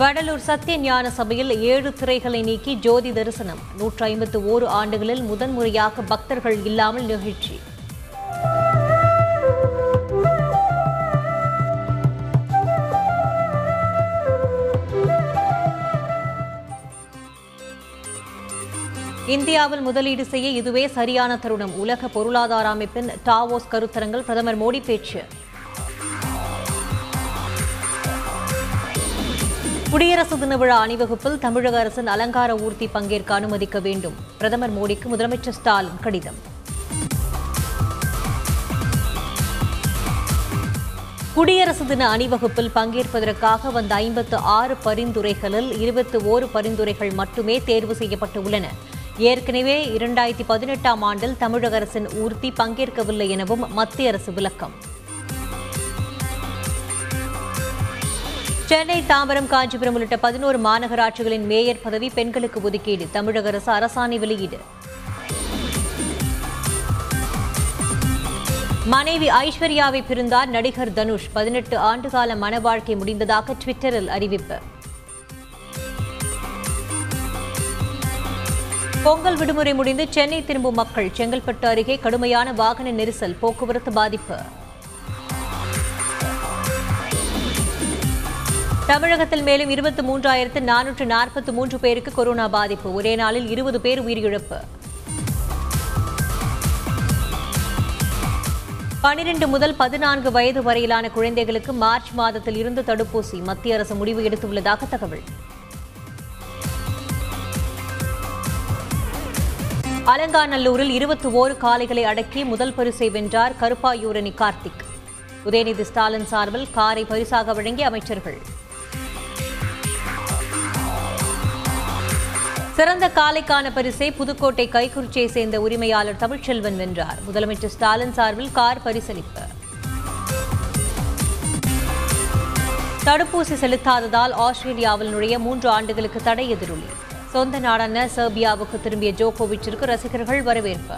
வடலூர் சத்திய ஞான சபையில் ஏழு திரைகளை நீக்கி ஜோதி தரிசனம். நூற்றி ஐம்பத்து ஓரு ஆண்டுகளில் முதன்முறையாக பக்தர்கள் இல்லாமல் நிகழ்ச்சி. இந்தியாவில் முதலீடு செய்ய இதுவே சரியான தருணம். உலக பொருளாதார அமைப்பின் டாவோஸ் கருத்தரங்கள் பிரதமர் மோடி பேச்சு. குடியரசு தின விழா அணிவகுப்பில் தமிழக அரசின் அலங்கார ஊர்த்தி பங்கேற்க அனுமதிக்க வேண்டும். பிரதமர் மோடிக்கு முதலமைச்சர் ஸ்டாலின் கடிதம். குடியரசு தின அணிவகுப்பில் பங்கேற்பதற்காக வந்த ஐம்பத்து ஆறு பரிந்துரைகளில் இருபத்தி ஓரு பரிந்துரைகள் மட்டுமே தேர்வு செய்யப்பட்டு உள்ளன ஏற்கனவே இரண்டாயிரத்தி பதினெட்டாம் ஆண்டில் தமிழக அரசின் ஊர்த்தி பங்கேற்கவில்லை எனவும் மத்திய அரசு விளக்கம். சென்னை தாம்பரம் காஞ்சிபுரம் உள்ளிட்ட பதினோரு மாநகராட்சிகளின் மேயர் பதவி பெண்களுக்கு ஒதுக்கீடு தமிழக அரசு அரசாணை வெளியீடு. மனைவி ஐஸ்வர்யாவை பிரிந்தார் நடிகர் தனுஷ். பதினெட்டு ஆண்டுகால மன வாழ்க்கை முடிந்ததாக ட்விட்டரில் அறிவிப்பு. பொங்கல் விடுமுறை முடிந்து சென்னை திரும்பும் மக்கள் செங்கல்பட்டு அருகே கடுமையான வாகன நெரிசல் போக்குவரத்து பாதிப்பு. தமிழகத்தில் மேலும் இருபத்தி மூன்றாயிரத்து நானூற்று நாற்பத்தி மூன்று பேருக்கு கொரோனா பாதிப்பு. ஒரே நாளில் இருபது பேர் உயிரிழப்பு. பனிரெண்டு முதல் பதினான்கு வயது வரையிலான குழந்தைகளுக்கு மார்ச் மாதத்தில் இருந்து தடுப்பூசி. மத்திய அரசு முடிவு எடுத்துள்ளதாக தகவல். அலங்காநல்லூரில் இருபத்தி ஓரு காளைகளை அடக்கி முதல் பரிசை வென்றார் கருப்பாயூரணி கார்த்திக். உதயநிதி ஸ்டாலின் சார்பில் காரை பரிசாக வழங்கிய அமைச்சர்கள். சிறந்த காலைக்கான பரிசை புதுக்கோட்டை கைக்குறிச்சியை சேர்ந்த உரிமையாளர் தமிழ்ச்செல்வன் வென்றார். முதலமைச்சர் ஸ்டாலின் சார்பில் கார் பரிசளிப்பு. தடுப்பூசி செலுத்தாததால் ஆஸ்திரேலியாவில் நுழைய மூன்று ஆண்டுகளுக்கு தடை எதிரொலி. சொந்த நாடான செர்பியாவுக்கு திரும்பிய ஜோகோவிச்சிற்கு ரசிகர்கள் வரவேற்பு.